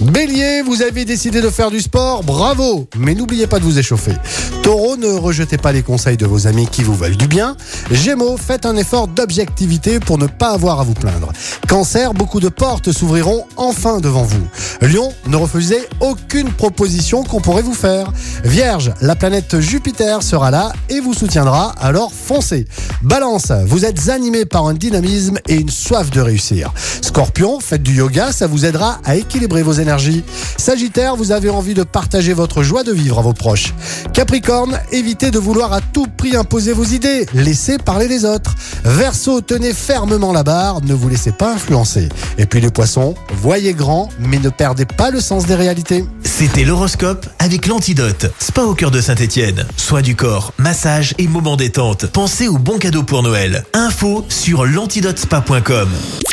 Bélier, vous avez décidé de faire du sport, bravo Mais n'oubliez pas de vous échauffer. Taureau, ne rejetez pas les conseils de vos amis qui vous veulent du bien. Gémeaux, faites un effort d'objectivité pour ne pas avoir à vous plaindre. Cancer, beaucoup de portes s'ouvriront enfin devant vous. Lion, ne refusez aucune proposition qu'on pourrait vous faire. Vierge, la planète Jupiter sera là et vous soutiendra, alors foncez. Balance, vous êtes animé par un dynamisme et une soif de réussir. Scorpion, faites du yoga, ça vous aidera à équilibrer vos énergies. Sagittaire, vous avez envie de partager votre joie de vivre à vos proches. Capricorne, évitez de vouloir à tout prix imposer vos idées, laissez parler les autres. Verseau, tenez fermement la barre, ne vous laissez pas influencer. Et puis les poissons, voyez grand, mais ne perdez pas le sens des réalités. C'était l'horoscope avec l'antidote. Spa au cœur de Saint-Étienne. Soins du corps, massage et moments détente. Pensez aux bons cadeaux pour Noël. Info sur l'antidotespa.com.